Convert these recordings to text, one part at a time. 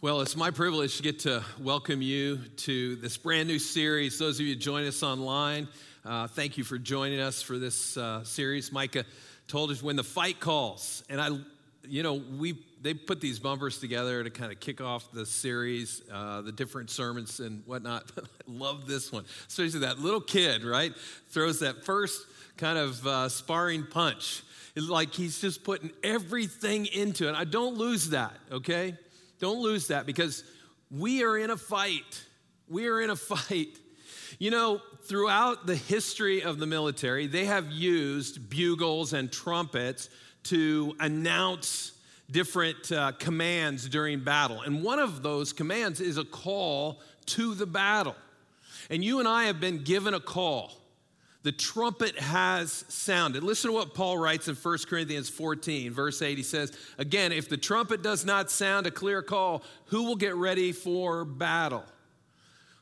Well, it's my privilege to get to welcome you to this brand new series. Those of you who join us online, uh, thank you for joining us for this uh, series. Micah told us when the fight calls, and I, you know, we they put these bumpers together to kind of kick off the series, uh, the different sermons and whatnot. I love this one, especially that little kid, right? Throws that first kind of uh, sparring punch. It's like he's just putting everything into it. I don't lose that, okay? Don't lose that because we are in a fight. We are in a fight. You know, throughout the history of the military, they have used bugles and trumpets to announce different uh, commands during battle. And one of those commands is a call to the battle. And you and I have been given a call. The trumpet has sounded. Listen to what Paul writes in 1 Corinthians 14, verse 8. He says, Again, if the trumpet does not sound a clear call, who will get ready for battle?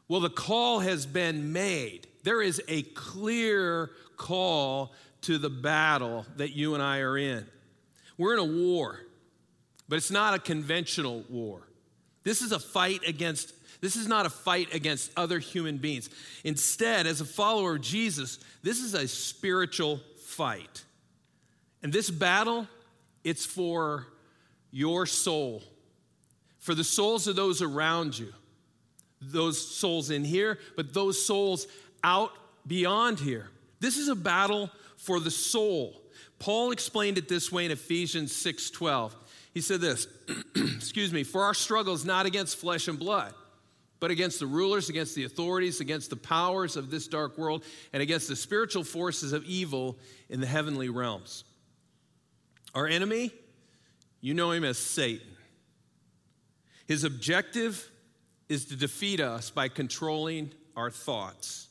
Well, the call has been made. There is a clear call to the battle that you and I are in. We're in a war, but it's not a conventional war. This is a fight against this is not a fight against other human beings. Instead, as a follower of Jesus, this is a spiritual fight. And this battle, it's for your soul, for the souls of those around you, those souls in here, but those souls out beyond here. This is a battle for the soul. Paul explained it this way in Ephesians 6:12. He said this, excuse me, for our struggle is not against flesh and blood but against the rulers, against the authorities, against the powers of this dark world, and against the spiritual forces of evil in the heavenly realms. Our enemy, you know him as Satan. His objective is to defeat us by controlling our thoughts.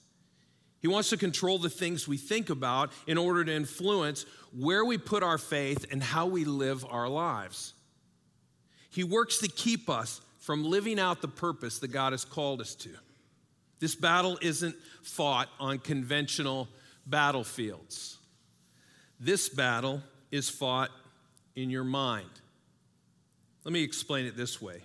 He wants to control the things we think about in order to influence where we put our faith and how we live our lives. He works to keep us from living out the purpose that God has called us to. This battle isn't fought on conventional battlefields. This battle is fought in your mind. Let me explain it this way.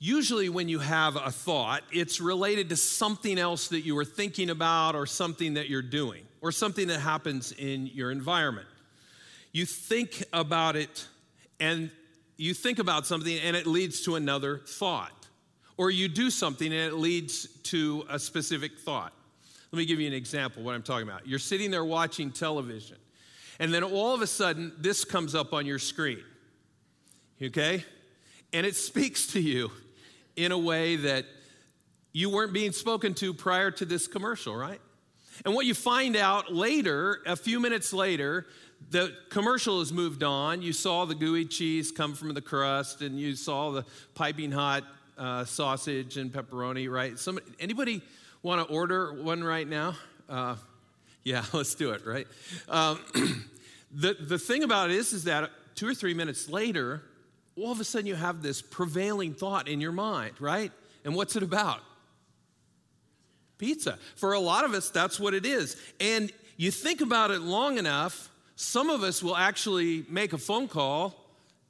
Usually, when you have a thought, it's related to something else that you were thinking about, or something that you're doing, or something that happens in your environment. You think about it, and you think about something and it leads to another thought. Or you do something and it leads to a specific thought. Let me give you an example of what I'm talking about. You're sitting there watching television, and then all of a sudden, this comes up on your screen. Okay? And it speaks to you in a way that you weren't being spoken to prior to this commercial, right? And what you find out later, a few minutes later, the commercial has moved on. You saw the gooey cheese come from the crust, and you saw the piping hot uh, sausage and pepperoni, right? Somebody, anybody want to order one right now? Uh, yeah, let's do it, right? Um, the, the thing about it is, is that two or three minutes later, all of a sudden you have this prevailing thought in your mind, right? And what's it about? Pizza. For a lot of us, that's what it is. And you think about it long enough, some of us will actually make a phone call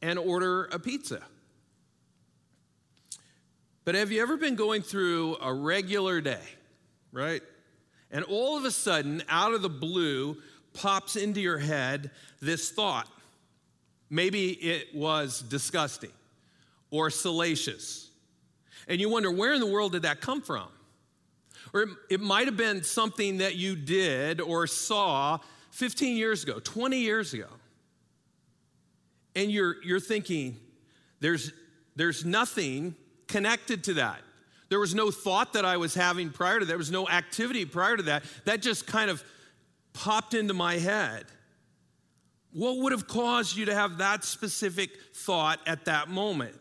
and order a pizza. But have you ever been going through a regular day, right? And all of a sudden, out of the blue, pops into your head this thought. Maybe it was disgusting or salacious. And you wonder, where in the world did that come from? Or it, it might have been something that you did or saw 15 years ago, 20 years ago, and you're, you're thinking, there's, there's nothing connected to that. There was no thought that I was having prior to that. There was no activity prior to that. That just kind of popped into my head. What would have caused you to have that specific thought at that moment?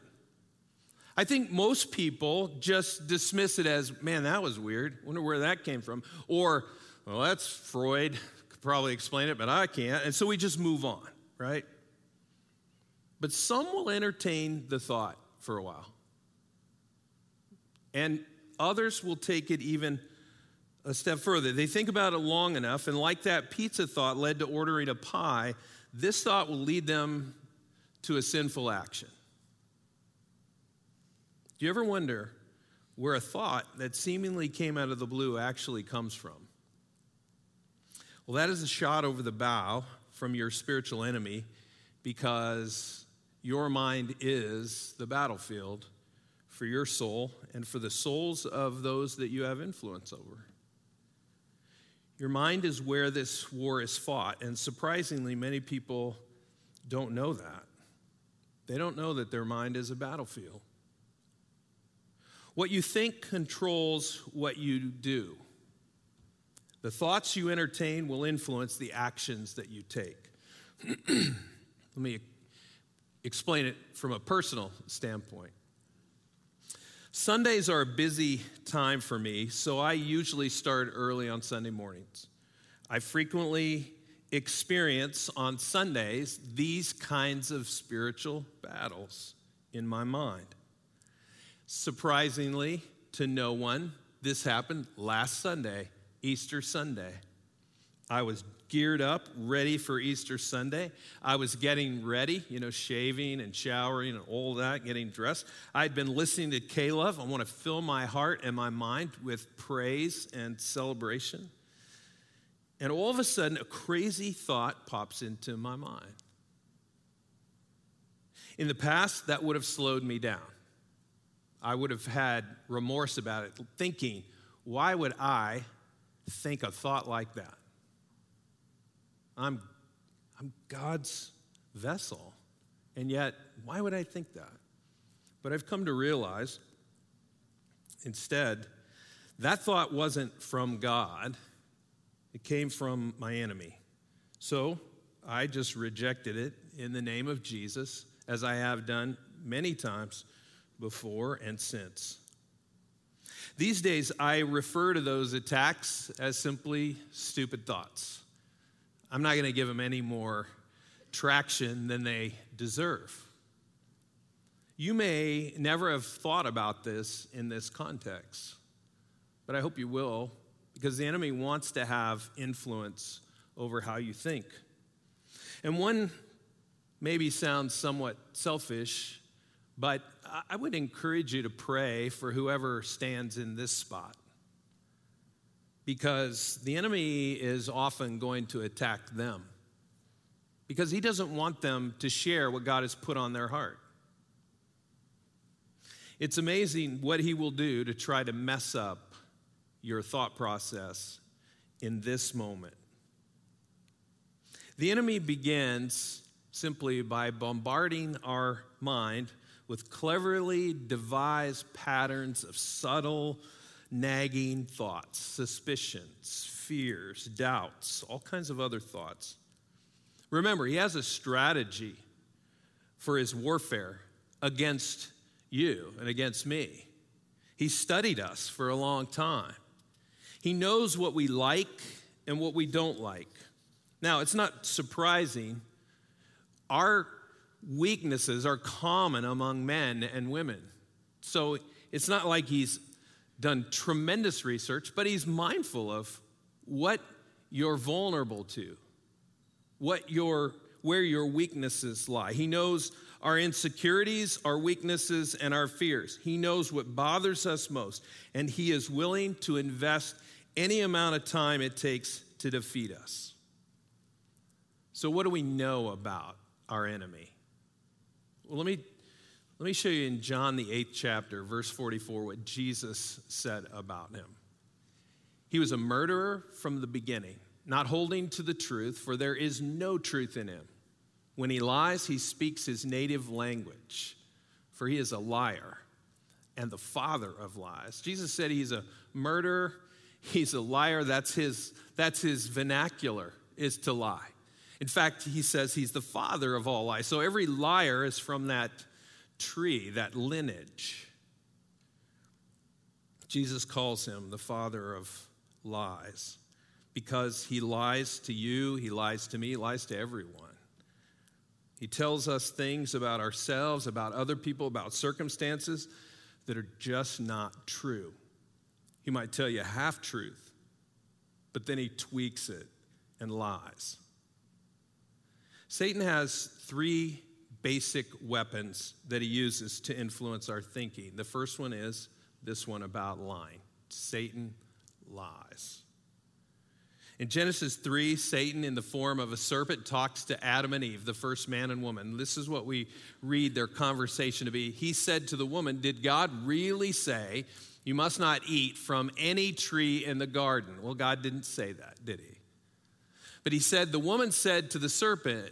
I think most people just dismiss it as, man, that was weird. Wonder where that came from. Or, well, that's Freud probably explain it, but I can't. And so we just move on, right? But some will entertain the thought for a while. And others will take it even a step further. They think about it long enough, and like that pizza thought led to ordering a pie, this thought will lead them to a sinful action. Do you ever wonder where a thought that seemingly came out of the blue actually comes from? Well, that is a shot over the bow from your spiritual enemy because your mind is the battlefield for your soul and for the souls of those that you have influence over. Your mind is where this war is fought, and surprisingly, many people don't know that. They don't know that their mind is a battlefield. What you think controls what you do. The thoughts you entertain will influence the actions that you take. Let me explain it from a personal standpoint. Sundays are a busy time for me, so I usually start early on Sunday mornings. I frequently experience on Sundays these kinds of spiritual battles in my mind. Surprisingly to no one, this happened last Sunday, Easter Sunday. I was geared up, ready for Easter Sunday. I was getting ready, you know, shaving and showering and all that, getting dressed. I'd been listening to K-LOVE. I want to fill my heart and my mind with praise and celebration. And all of a sudden, a crazy thought pops into my mind. In the past, that would have slowed me down. I would have had remorse about it, thinking, why would I think a thought like that? I'm, I'm God's vessel. And yet, why would I think that? But I've come to realize instead, that thought wasn't from God, it came from my enemy. So I just rejected it in the name of Jesus, as I have done many times before and since. These days, I refer to those attacks as simply stupid thoughts. I'm not going to give them any more traction than they deserve. You may never have thought about this in this context, but I hope you will, because the enemy wants to have influence over how you think. And one maybe sounds somewhat selfish, but I would encourage you to pray for whoever stands in this spot because the enemy is often going to attack them because he doesn't want them to share what God has put on their heart. It's amazing what he will do to try to mess up your thought process in this moment. The enemy begins simply by bombarding our mind with cleverly devised patterns of subtle nagging thoughts, suspicions, fears, doubts, all kinds of other thoughts. Remember, he has a strategy for his warfare against you and against me. He studied us for a long time. He knows what we like and what we don't like. Now, it's not surprising. Our weaknesses are common among men and women. So it's not like he's done tremendous research, but he's mindful of what you're vulnerable to, what your where your weaknesses lie. He knows our insecurities, our weaknesses, and our fears. He knows what bothers us most, and he is willing to invest any amount of time it takes to defeat us. So, what do we know about our enemy? Well, let me let me show you in John, the eighth chapter, verse 44, what Jesus said about him. He was a murderer from the beginning, not holding to the truth, for there is no truth in him. When he lies, he speaks his native language, for he is a liar and the father of lies. Jesus said he's a murderer, he's a liar. That's his, that's his vernacular, is to lie. In fact, he says he's the father of all lies. So every liar is from that tree, that lineage. Jesus calls him the father of lies because he lies to you, he lies to me, he lies to everyone. He tells us things about ourselves, about other people, about circumstances that are just not true. He might tell you half truth, but then he tweaks it and lies. Satan has three basic weapons that he uses to influence our thinking. The first one is this one about lying Satan lies. In Genesis 3, Satan, in the form of a serpent, talks to Adam and Eve, the first man and woman. This is what we read their conversation to be. He said to the woman, Did God really say, You must not eat from any tree in the garden? Well, God didn't say that, did he? But he said, The woman said to the serpent,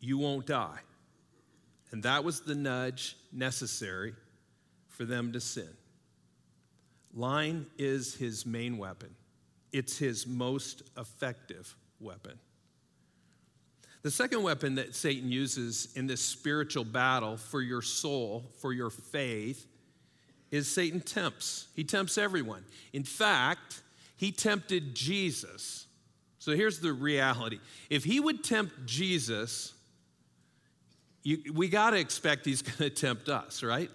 you won't die. And that was the nudge necessary for them to sin. Lying is his main weapon. It's his most effective weapon. The second weapon that Satan uses in this spiritual battle for your soul, for your faith, is Satan tempts. He tempts everyone. In fact, he tempted Jesus. So here's the reality if he would tempt Jesus, you, we got to expect he's going to tempt us, right?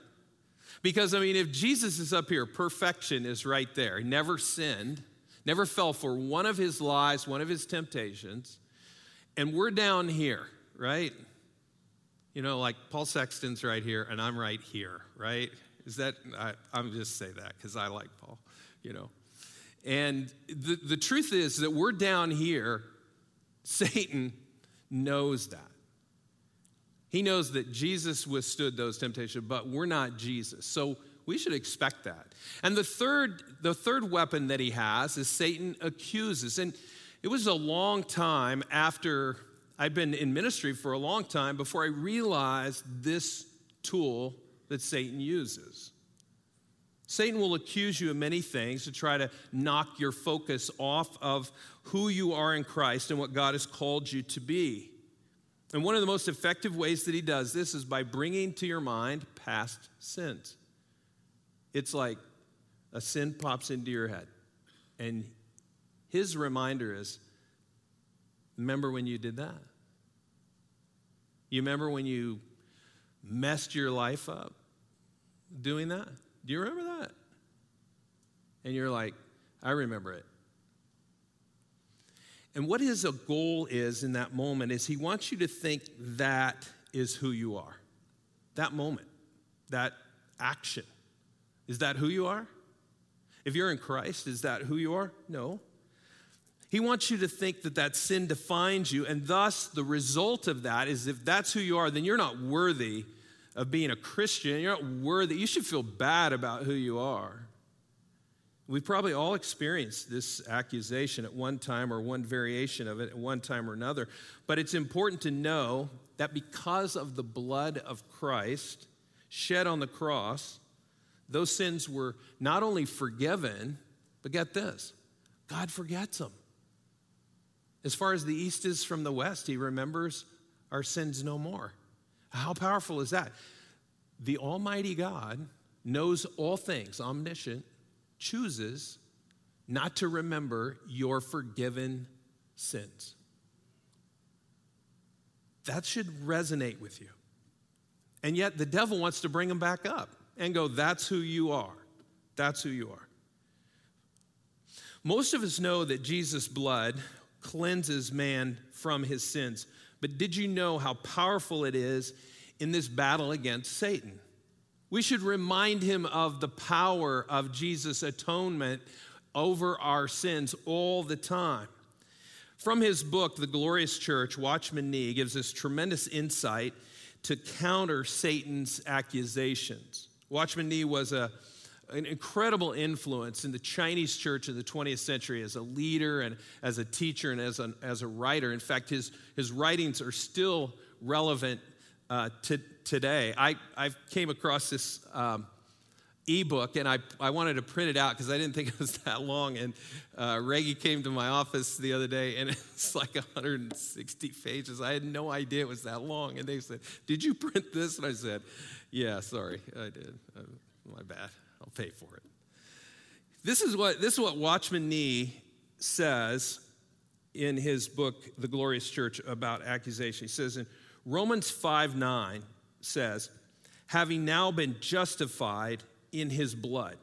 Because, I mean, if Jesus is up here, perfection is right there. He never sinned never fell for one of his lies, one of his temptations. And we're down here, right? You know, like Paul Sexton's right here, and I'm right here, right? Is that, I, am just say that because I like Paul, you know. And the, the truth is that we're down here, Satan knows that. He knows that Jesus withstood those temptations, but we're not Jesus. So we should expect that. And the third, the third weapon that he has is Satan accuses. And it was a long time after I'd been in ministry for a long time before I realized this tool that Satan uses. Satan will accuse you of many things to try to knock your focus off of who you are in Christ and what God has called you to be. And one of the most effective ways that he does this is by bringing to your mind past sins. It's like a sin pops into your head. And his reminder is remember when you did that? You remember when you messed your life up doing that? Do you remember that? And you're like, I remember it. And what his uh, goal is in that moment is he wants you to think that is who you are. That moment, that action. Is that who you are? If you're in Christ, is that who you are? No. He wants you to think that that sin defines you, and thus the result of that is if that's who you are, then you're not worthy of being a Christian. You're not worthy. You should feel bad about who you are. We've probably all experienced this accusation at one time or one variation of it at one time or another. But it's important to know that because of the blood of Christ shed on the cross, those sins were not only forgiven, but get this God forgets them. As far as the east is from the west, He remembers our sins no more. How powerful is that? The Almighty God knows all things, omniscient, chooses not to remember your forgiven sins. That should resonate with you. And yet the devil wants to bring them back up and go, That's who you are. That's who you are. Most of us know that Jesus' blood cleanses man from his sins. But did you know how powerful it is in this battle against Satan? We should remind him of the power of Jesus' atonement over our sins all the time. From his book, The Glorious Church, Watchman Nee gives us tremendous insight to counter Satan's accusations. Watchman Nee was a, an incredible influence in the Chinese church in the 20th century as a leader and as a teacher and as a, as a writer. In fact, his, his writings are still relevant uh, to today. I, I came across this um, ebook, and I, I wanted to print it out because I didn't think it was that long. And uh, Reggie came to my office the other day, and it's like 160 pages. I had no idea it was that long. And they said, Did you print this? And I said, Yeah, sorry, I did. Uh, my bad. I'll pay for it. This is what, this is what Watchman Nee says in his book, The Glorious Church, about accusation. He says in Romans 5 9 says, having now been justified in his blood.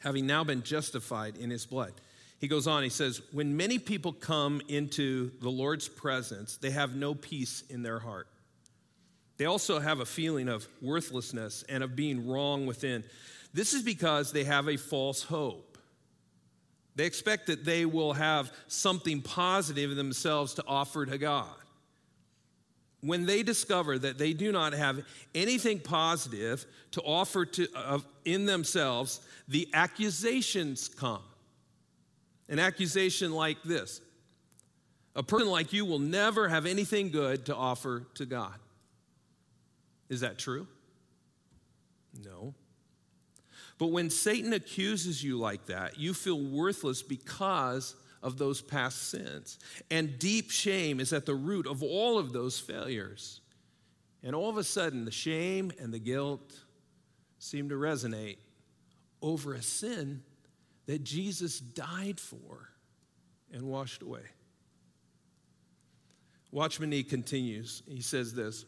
Having now been justified in his blood. He goes on, he says, When many people come into the Lord's presence, they have no peace in their heart. They also have a feeling of worthlessness and of being wrong within. This is because they have a false hope. They expect that they will have something positive in themselves to offer to God when they discover that they do not have anything positive to offer to, uh, in themselves, the accusations come. An accusation like this A person like you will never have anything good to offer to God. Is that true? No. But when Satan accuses you like that, you feel worthless because of those past sins. And deep shame is at the root of all of those failures. And all of a sudden, the shame and the guilt seem to resonate over a sin that Jesus died for and washed away. Watchman Nee continues. He says this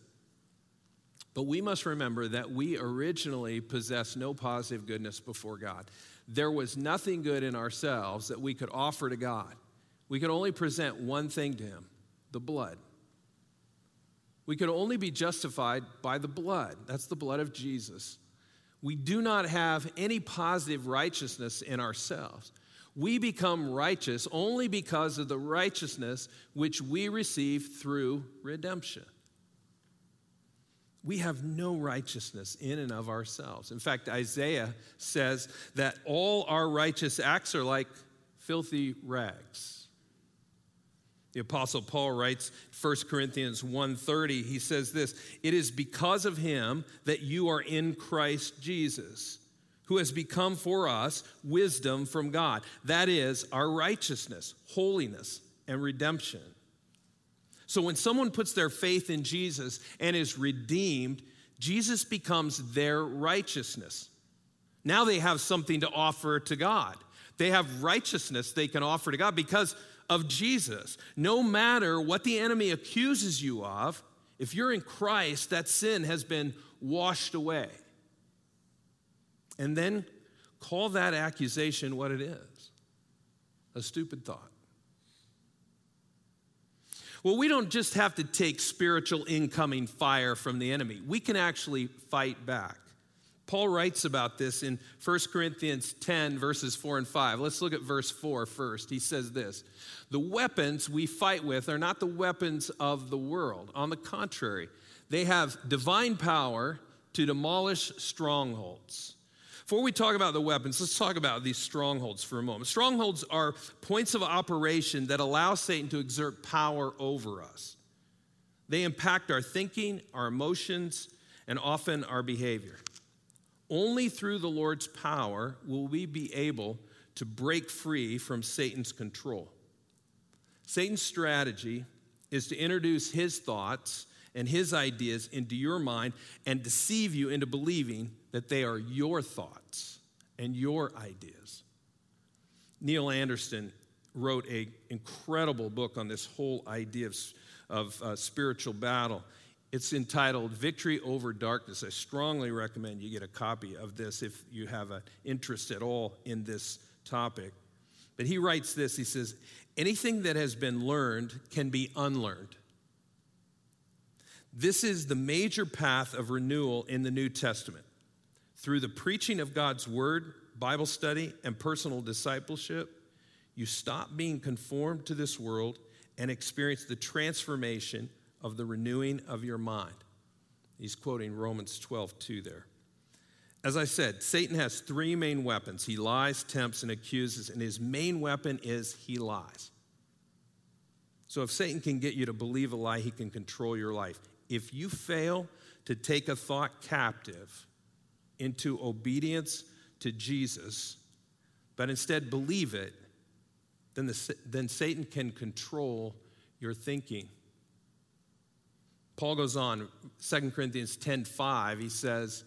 But we must remember that we originally possess no positive goodness before God there was nothing good in ourselves that we could offer to God. We could only present one thing to Him the blood. We could only be justified by the blood. That's the blood of Jesus. We do not have any positive righteousness in ourselves. We become righteous only because of the righteousness which we receive through redemption. We have no righteousness in and of ourselves. In fact, Isaiah says that all our righteous acts are like filthy rags. The apostle Paul writes 1 Corinthians 1:30 he says this it is because of him that you are in Christ Jesus who has become for us wisdom from God that is our righteousness holiness and redemption so when someone puts their faith in Jesus and is redeemed, Jesus becomes their righteousness. Now they have something to offer to God. They have righteousness they can offer to God because of Jesus. No matter what the enemy accuses you of, if you're in Christ, that sin has been washed away. And then call that accusation what it is a stupid thought. Well, we don't just have to take spiritual incoming fire from the enemy, we can actually fight back. Paul writes about this in 1 Corinthians 10, verses 4 and 5. Let's look at verse 4 first. He says this The weapons we fight with are not the weapons of the world. On the contrary, they have divine power to demolish strongholds. Before we talk about the weapons, let's talk about these strongholds for a moment. Strongholds are points of operation that allow Satan to exert power over us. They impact our thinking, our emotions, and often our behavior. Only through the Lord's power will we be able to break free from Satan's control. Satan's strategy is to introduce his thoughts and his ideas into your mind and deceive you into believing that they are your thoughts and your ideas. Neil Anderson wrote an incredible book on this whole idea of, of uh, spiritual battle. It's entitled Victory Over Darkness. I strongly recommend you get a copy of this if you have an interest at all in this topic. But he writes this he says, Anything that has been learned can be unlearned. This is the major path of renewal in the New Testament. Through the preaching of God's word, Bible study, and personal discipleship, you stop being conformed to this world and experience the transformation of the renewing of your mind. He's quoting Romans 12, 2 there. As I said, Satan has three main weapons he lies, tempts, and accuses, and his main weapon is he lies. So if Satan can get you to believe a lie, he can control your life. If you fail to take a thought captive, into obedience to Jesus, but instead believe it, then, the, then Satan can control your thinking. Paul goes on, 2 Corinthians 10:5, he says,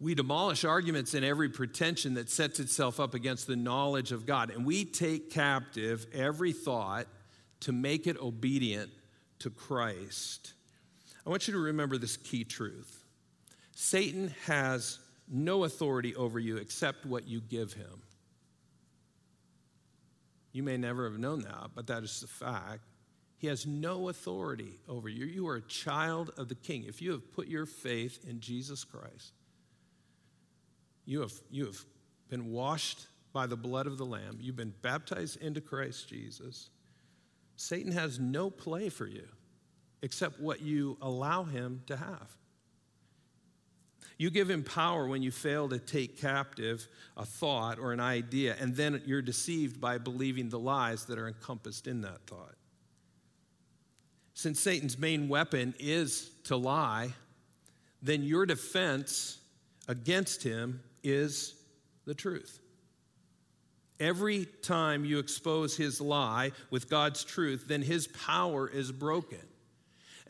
"We demolish arguments and every pretension that sets itself up against the knowledge of God, and we take captive every thought to make it obedient to Christ." I want you to remember this key truth. Satan has no authority over you except what you give him. You may never have known that, but that is the fact. He has no authority over you. You are a child of the King. If you have put your faith in Jesus Christ, you have, you have been washed by the blood of the Lamb, you've been baptized into Christ Jesus. Satan has no play for you except what you allow him to have. You give him power when you fail to take captive a thought or an idea, and then you're deceived by believing the lies that are encompassed in that thought. Since Satan's main weapon is to lie, then your defense against him is the truth. Every time you expose his lie with God's truth, then his power is broken.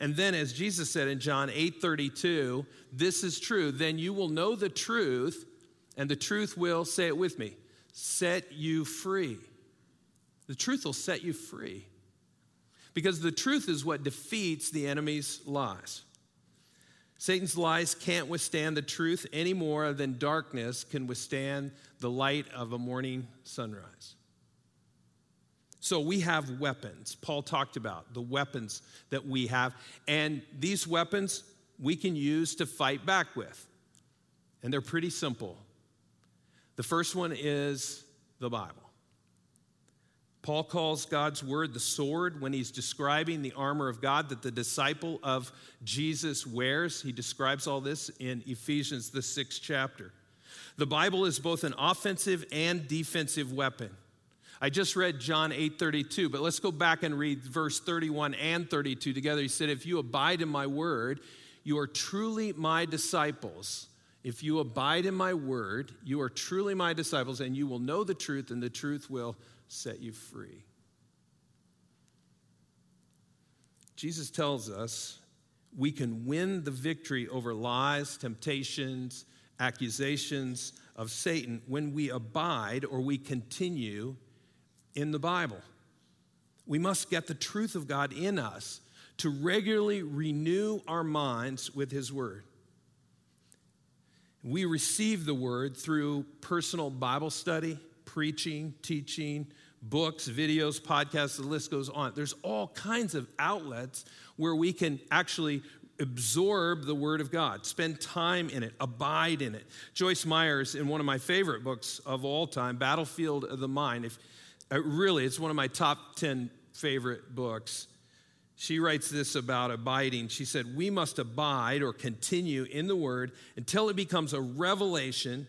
And then as Jesus said in John 8:32, this is true, then you will know the truth and the truth will say it with me, set you free. The truth will set you free. Because the truth is what defeats the enemy's lies. Satan's lies can't withstand the truth any more than darkness can withstand the light of a morning sunrise. So we have weapons. Paul talked about the weapons that we have, and these weapons we can use to fight back with. And they're pretty simple. The first one is the Bible. Paul calls God's word the sword when he's describing the armor of God that the disciple of Jesus wears. He describes all this in Ephesians, the sixth chapter. The Bible is both an offensive and defensive weapon. I just read John 8:32, but let's go back and read verse 31 and 32 together. He said, "If you abide in my word, you are truly my disciples. If you abide in my word, you are truly my disciples, and you will know the truth, and the truth will set you free. Jesus tells us we can win the victory over lies, temptations, accusations of Satan when we abide or we continue in the Bible. We must get the truth of God in us to regularly renew our minds with His Word. We receive the Word through personal Bible study, preaching, teaching, books, videos, podcasts, the list goes on. There's all kinds of outlets where we can actually absorb the Word of God, spend time in it, abide in it. Joyce Meyers, in one of my favorite books of all time, Battlefield of the Mind, if uh, really, it's one of my top 10 favorite books. She writes this about abiding. She said, We must abide or continue in the Word until it becomes a revelation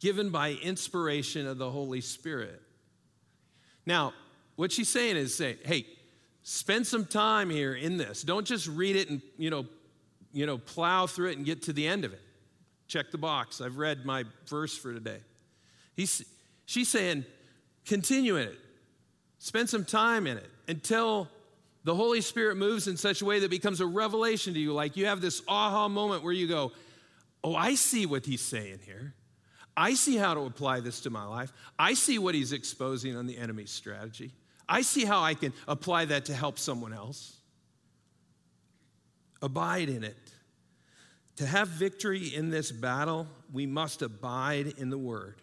given by inspiration of the Holy Spirit. Now, what she's saying is say, hey, spend some time here in this. Don't just read it and, you know, you know, plow through it and get to the end of it. Check the box. I've read my verse for today. He's, she's saying, continue in it. Spend some time in it until the Holy Spirit moves in such a way that becomes a revelation to you. Like you have this aha moment where you go, Oh, I see what he's saying here. I see how to apply this to my life. I see what he's exposing on the enemy's strategy. I see how I can apply that to help someone else. Abide in it. To have victory in this battle, we must abide in the Word.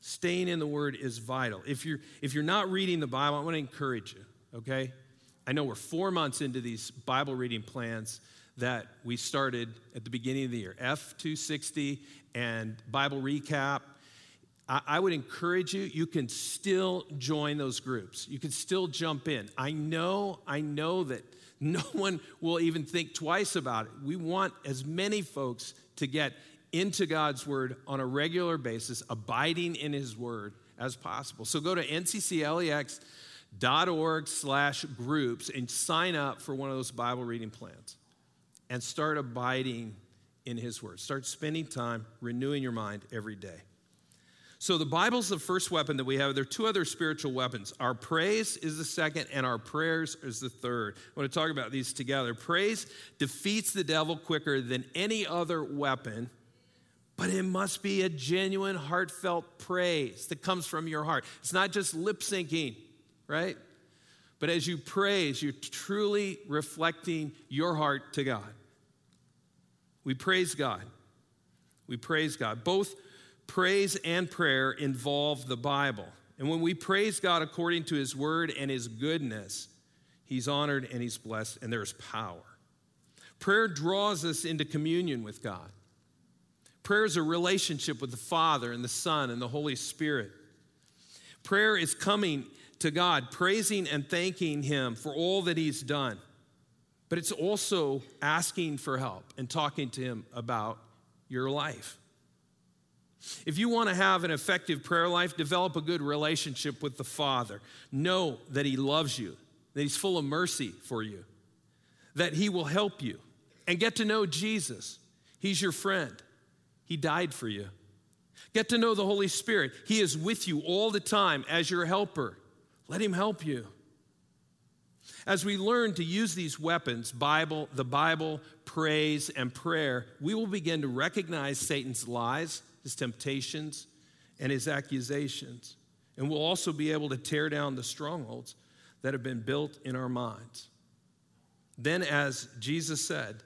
Staying in the Word is vital. If you're, if you're not reading the Bible, I want to encourage you, okay? I know we're four months into these Bible reading plans that we started at the beginning of the year F260 and Bible recap. I, I would encourage you, you can still join those groups. You can still jump in. I know, I know that no one will even think twice about it. We want as many folks to get into God's word on a regular basis, abiding in his word as possible. So go to ncclex.org slash groups and sign up for one of those Bible reading plans and start abiding in His Word. Start spending time renewing your mind every day. So, the Bible's the first weapon that we have. There are two other spiritual weapons. Our praise is the second, and our prayers is the third. I want to talk about these together. Praise defeats the devil quicker than any other weapon, but it must be a genuine, heartfelt praise that comes from your heart. It's not just lip syncing, right? But as you praise, you're truly reflecting your heart to God. We praise God. We praise God. Both praise and prayer involve the Bible. And when we praise God according to His word and His goodness, He's honored and He's blessed, and there's power. Prayer draws us into communion with God. Prayer is a relationship with the Father and the Son and the Holy Spirit. Prayer is coming to God, praising and thanking Him for all that He's done. But it's also asking for help and talking to Him about your life. If you want to have an effective prayer life, develop a good relationship with the Father. Know that He loves you, that He's full of mercy for you, that He will help you. And get to know Jesus. He's your friend, He died for you. Get to know the Holy Spirit. He is with you all the time as your helper. Let Him help you. As we learn to use these weapons, Bible, the Bible, praise, and prayer, we will begin to recognize Satan's lies his temptations, and his accusations. And we'll also be able to tear down the strongholds that have been built in our minds. Then, as Jesus said,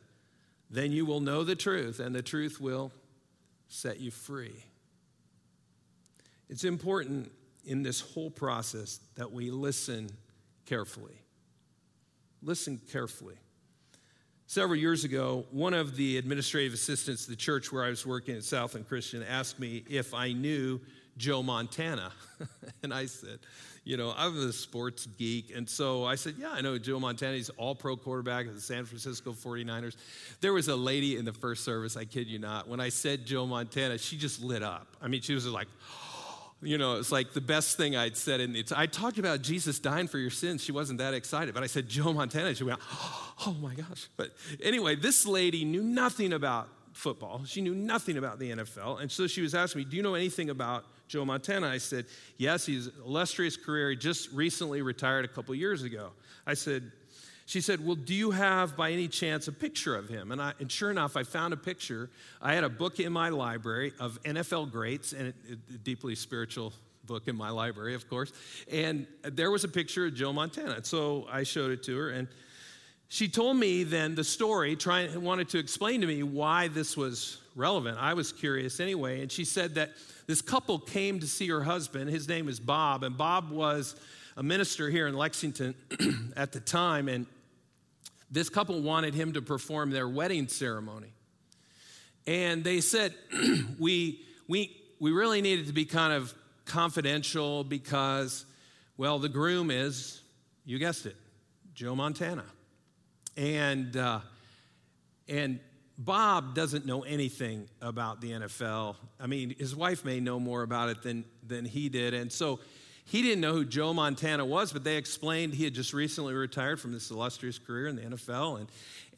then you will know the truth, and the truth will set you free. It's important in this whole process that we listen carefully. Listen carefully. Several years ago, one of the administrative assistants at the church where I was working at Southland Christian asked me if I knew Joe Montana. and I said, you know, I'm a sports geek. And so I said, yeah, I know Joe Montana. He's all pro quarterback of the San Francisco 49ers. There was a lady in the first service, I kid you not, when I said Joe Montana, she just lit up. I mean, she was like, you know, it's like the best thing I'd said. And it's, I talked about Jesus dying for your sins. She wasn't that excited. But I said, Joe Montana. She went, oh my gosh. But anyway, this lady knew nothing about football. She knew nothing about the NFL. And so she was asking me, do you know anything about Joe Montana? I said, yes, he's illustrious career. He just recently retired a couple years ago. I said, she said, Well, do you have by any chance a picture of him? And, I, and sure enough, I found a picture. I had a book in my library of NFL greats, and a deeply spiritual book in my library, of course. And there was a picture of Joe Montana. So I showed it to her, and she told me then the story, trying wanted to explain to me why this was relevant. I was curious anyway, and she said that this couple came to see her husband. His name is Bob, and Bob was a minister here in Lexington at the time, and this couple wanted him to perform their wedding ceremony. And they said, we, we, we really needed to be kind of confidential because, well, the groom is, you guessed it, Joe Montana. And, uh, and Bob doesn't know anything about the NFL. I mean, his wife may know more about it than, than he did. And so he didn't know who Joe Montana was, but they explained he had just recently retired from this illustrious career in the NFL. And,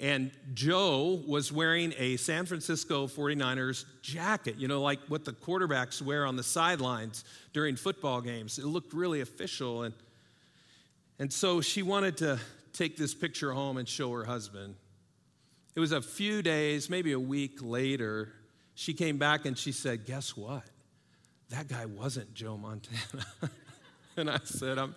and Joe was wearing a San Francisco 49ers jacket, you know, like what the quarterbacks wear on the sidelines during football games. It looked really official. And, and so she wanted to take this picture home and show her husband. It was a few days, maybe a week later, she came back and she said, Guess what? That guy wasn't Joe Montana. And I said, I'm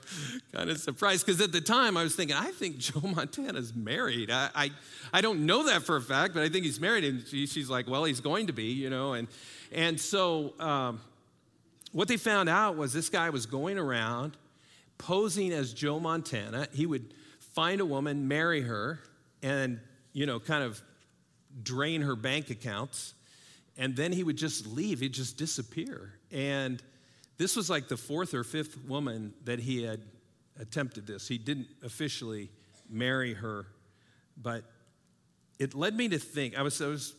kind of surprised because at the time I was thinking, I think Joe Montana's married. I, I, I, don't know that for a fact, but I think he's married. And she, she's like, well, he's going to be, you know. And, and so um, what they found out was this guy was going around posing as Joe Montana. He would find a woman, marry her, and, you know, kind of drain her bank accounts. And then he would just leave, he'd just disappear. And this was like the fourth or fifth woman that he had attempted this. He didn't officially marry her, but it led me to think. I was, I was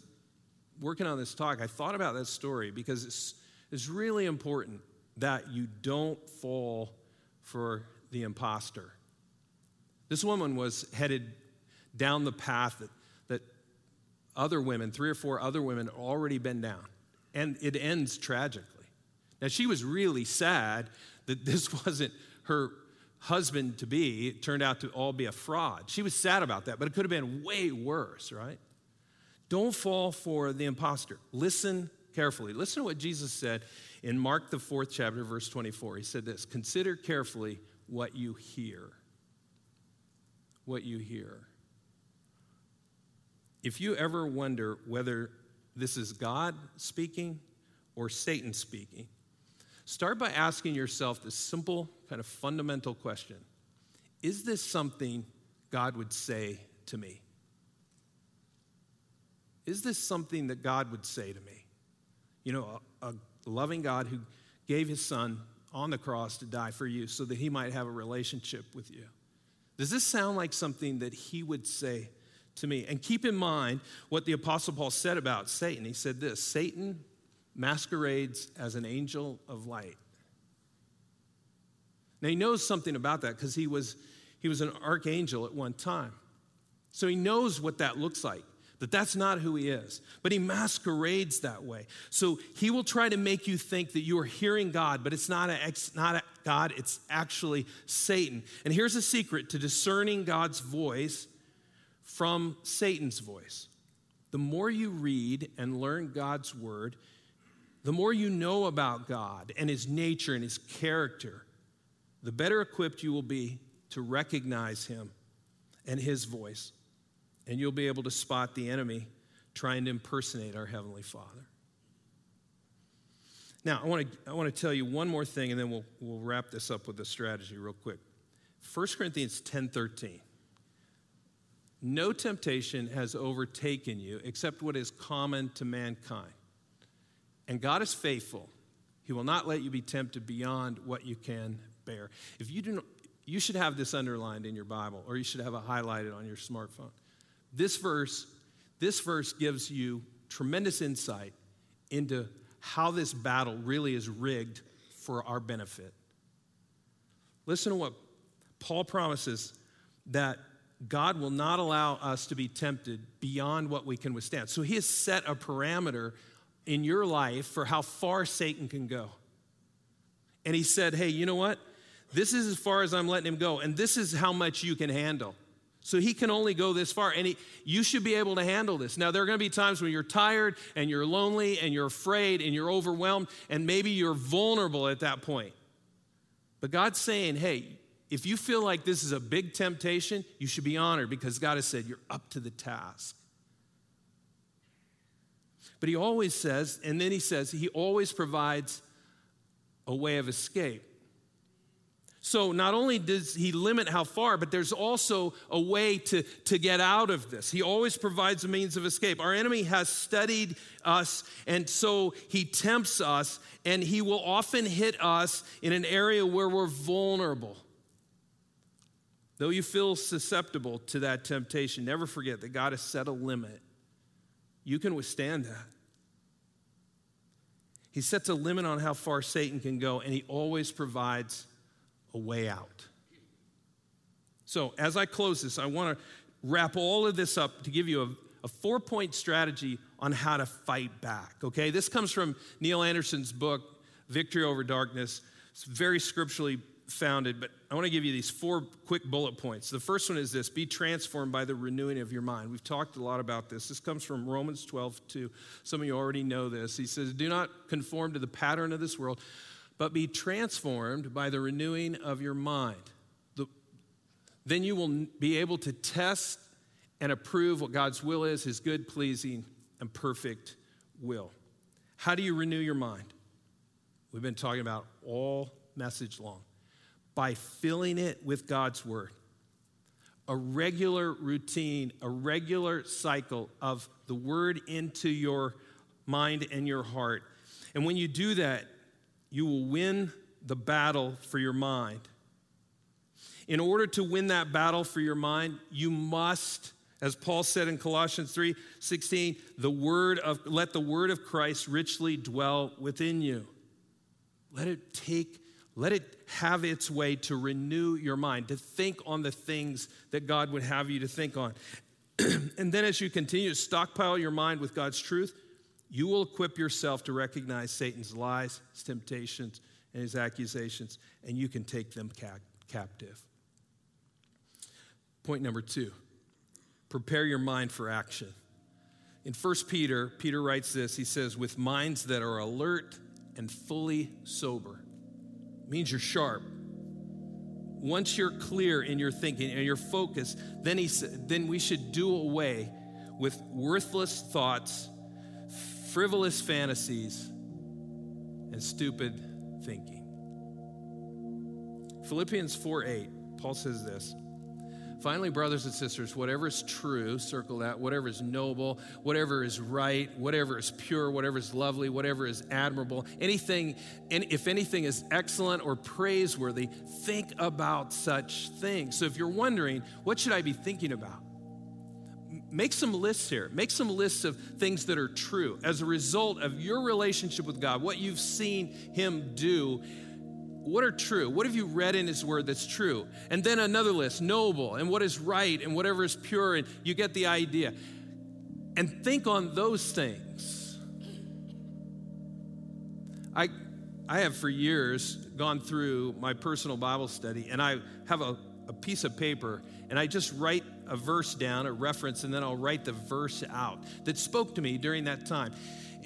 working on this talk. I thought about that story because it's, it's really important that you don't fall for the impostor. This woman was headed down the path that, that other women, three or four other women, already been down. And it ends tragically. Now, she was really sad that this wasn't her husband to be. It turned out to all be a fraud. She was sad about that, but it could have been way worse, right? Don't fall for the impostor. Listen carefully. Listen to what Jesus said in Mark, the fourth chapter, verse 24. He said this Consider carefully what you hear. What you hear. If you ever wonder whether this is God speaking or Satan speaking, start by asking yourself this simple, kind of fundamental question Is this something God would say to me? Is this something that God would say to me? You know, a, a loving God who gave his son on the cross to die for you so that he might have a relationship with you. Does this sound like something that he would say to me? And keep in mind what the Apostle Paul said about Satan. He said this Satan masquerades as an angel of light. Now he knows something about that because he was, he was an archangel at one time. So he knows what that looks like that that's not who he is. But he masquerades that way. So he will try to make you think that you are hearing God, but it's not, a, it's not a God, it's actually Satan. And here's a secret to discerning God's voice from Satan's voice. The more you read and learn God's word, the more you know about God and his nature and his character, the better equipped you will be to recognize him and his voice and you'll be able to spot the enemy trying to impersonate our Heavenly Father. Now, I want to, I want to tell you one more thing, and then we'll, we'll wrap this up with a strategy real quick. 1 Corinthians 10 13. No temptation has overtaken you except what is common to mankind. And God is faithful. He will not let you be tempted beyond what you can bear. If you do not, you should have this underlined in your Bible, or you should have it highlighted on your smartphone. This verse, this verse gives you tremendous insight into how this battle really is rigged for our benefit. Listen to what Paul promises that God will not allow us to be tempted beyond what we can withstand. So he has set a parameter in your life for how far Satan can go. And he said, Hey, you know what? This is as far as I'm letting him go, and this is how much you can handle. So he can only go this far, and he, you should be able to handle this. Now, there are going to be times when you're tired and you're lonely and you're afraid and you're overwhelmed, and maybe you're vulnerable at that point. But God's saying, hey, if you feel like this is a big temptation, you should be honored because God has said you're up to the task. But he always says, and then he says, he always provides a way of escape. So not only does he limit how far, but there's also a way to, to get out of this. He always provides a means of escape. Our enemy has studied us, and so he tempts us, and he will often hit us in an area where we're vulnerable. Though you feel susceptible to that temptation, never forget that God has set a limit. You can withstand that. He sets a limit on how far Satan can go, and he always provides a way out. So, as I close this, I want to wrap all of this up to give you a, a four point strategy on how to fight back. Okay, this comes from Neil Anderson's book, Victory Over Darkness. It's very scripturally founded, but I want to give you these four quick bullet points. The first one is this be transformed by the renewing of your mind. We've talked a lot about this. This comes from Romans 12, 2. Some of you already know this. He says, Do not conform to the pattern of this world but be transformed by the renewing of your mind. The, then you will be able to test and approve what God's will is, his good, pleasing, and perfect will. How do you renew your mind? We've been talking about all message long. By filling it with God's word. A regular routine, a regular cycle of the word into your mind and your heart. And when you do that, you will win the battle for your mind. In order to win that battle for your mind, you must, as Paul said in Colossians 3 16, the word of, let the word of Christ richly dwell within you. Let it take, let it have its way to renew your mind, to think on the things that God would have you to think on. and then as you continue to stockpile your mind with God's truth, you will equip yourself to recognize Satan's lies, his temptations, and his accusations, and you can take them captive. Point number two prepare your mind for action. In 1 Peter, Peter writes this he says, with minds that are alert and fully sober. It means you're sharp. Once you're clear in your thinking and your focus, then, he, then we should do away with worthless thoughts, frivolous fantasies, and stupid thinking. Philippians 4 8, Paul says this Finally, brothers and sisters, whatever is true, circle that, whatever is noble, whatever is right, whatever is pure, whatever is lovely, whatever is admirable, anything, if anything is excellent or praiseworthy, think about such things. So if you're wondering, what should I be thinking about? Make some lists here. Make some lists of things that are true as a result of your relationship with God, what you've seen Him do what are true? What have you read in His Word that's true? And then another list noble, and what is right, and whatever is pure, and you get the idea. And think on those things. I, I have for years gone through my personal Bible study, and I have a, a piece of paper, and I just write a verse down, a reference, and then I'll write the verse out that spoke to me during that time.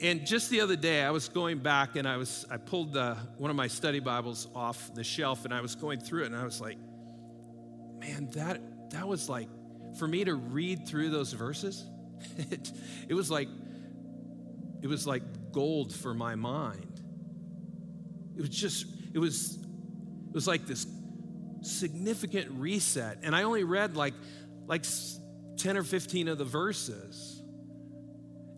And just the other day, I was going back and I was I pulled the, one of my study Bibles off the shelf and I was going through it and I was like, man, that that was like for me to read through those verses. It, it was like it was like gold for my mind. It was just it was it was like this significant reset and I only read like like 10 or 15 of the verses.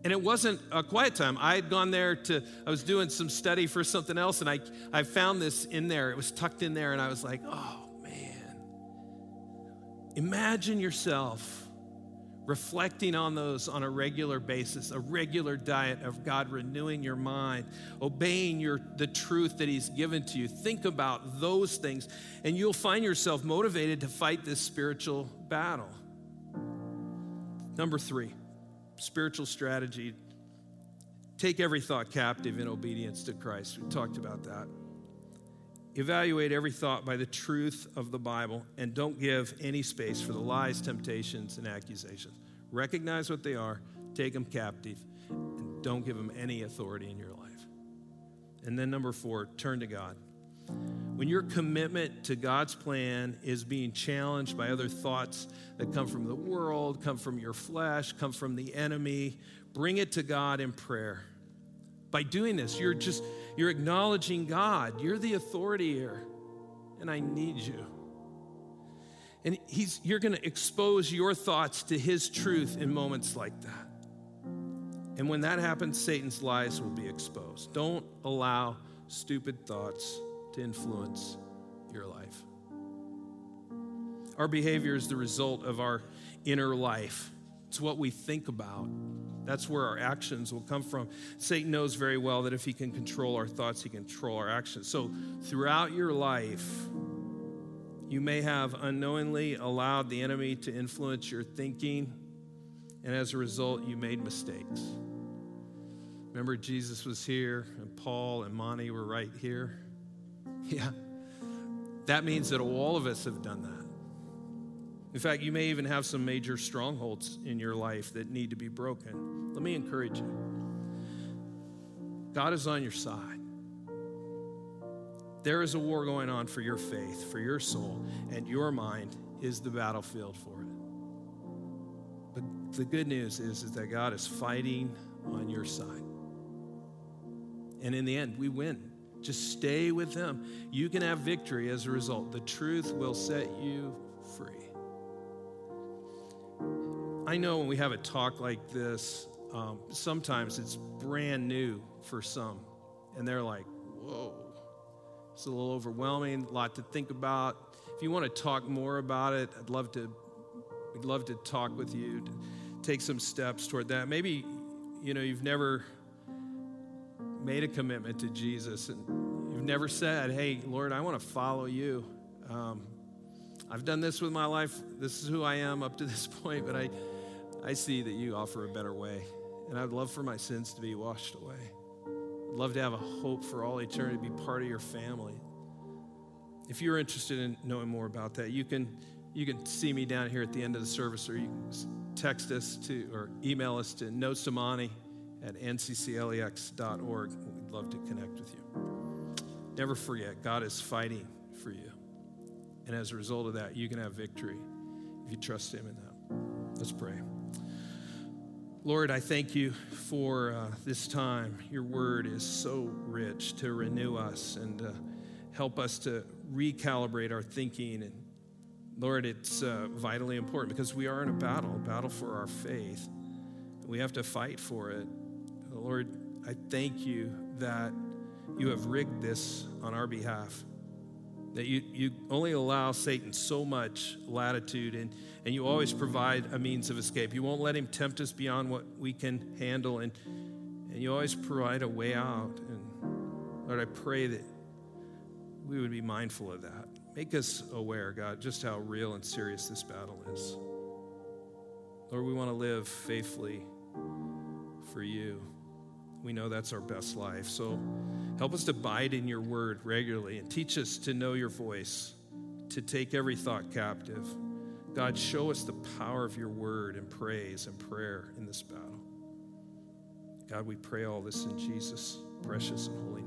And it wasn't a quiet time. I had gone there to, I was doing some study for something else, and I, I found this in there. It was tucked in there, and I was like, oh, man. Imagine yourself reflecting on those on a regular basis, a regular diet of God renewing your mind, obeying your, the truth that He's given to you. Think about those things, and you'll find yourself motivated to fight this spiritual battle. Number three spiritual strategy take every thought captive in obedience to Christ. We talked about that. Evaluate every thought by the truth of the Bible and don't give any space for the lies, temptations, and accusations. Recognize what they are, take them captive, and don't give them any authority in your life. And then, number four, turn to God. When your commitment to God's plan is being challenged by other thoughts that come from the world, come from your flesh, come from the enemy, bring it to God in prayer. By doing this, you're just you're acknowledging God. You're the authority here, and I need you. And he's, you're going to expose your thoughts to his truth in moments like that. And when that happens, Satan's lies will be exposed. Don't allow stupid thoughts to influence your life. Our behavior is the result of our inner life. It's what we think about. That's where our actions will come from. Satan knows very well that if he can control our thoughts, he can control our actions. So, throughout your life, you may have unknowingly allowed the enemy to influence your thinking, and as a result, you made mistakes. Remember, Jesus was here, and Paul and Monty were right here. Yeah. That means that all of us have done that. In fact, you may even have some major strongholds in your life that need to be broken. Let me encourage you God is on your side. There is a war going on for your faith, for your soul, and your mind is the battlefield for it. But the good news is, is that God is fighting on your side. And in the end, we win. Just stay with Him. You can have victory as a result. The truth will set you free. I know when we have a talk like this, um, sometimes it's brand new for some, and they're like, whoa, it's a little overwhelming, a lot to think about. If you want to talk more about it, I'd love to, we'd love to talk with you, to take some steps toward that. Maybe, you know, you've never made a commitment to Jesus and you've never said, Hey, Lord, I want to follow you. Um, I've done this with my life. This is who I am up to this point, but I, I see that you offer a better way. And I'd love for my sins to be washed away. I'd love to have a hope for all eternity to be part of your family. If you're interested in knowing more about that, you can you can see me down here at the end of the service, or you can text us to or email us to nosamani at ncclex.org. We'd love to connect with you. Never forget, God is fighting for you. And as a result of that, you can have victory if you trust Him in that. Let's pray. Lord, I thank you for uh, this time. Your word is so rich to renew us and uh, help us to recalibrate our thinking. And Lord, it's uh, vitally important because we are in a battle, a battle for our faith. We have to fight for it. Lord, I thank you that you have rigged this on our behalf. That you, you only allow Satan so much latitude and, and you always provide a means of escape. You won't let him tempt us beyond what we can handle, and, and you always provide a way out. And Lord, I pray that we would be mindful of that. Make us aware, God, just how real and serious this battle is. Lord, we want to live faithfully for you. We know that's our best life. So help us to abide in your word regularly and teach us to know your voice, to take every thought captive. God, show us the power of your word and praise and prayer in this battle. God, we pray all this in Jesus' precious and holy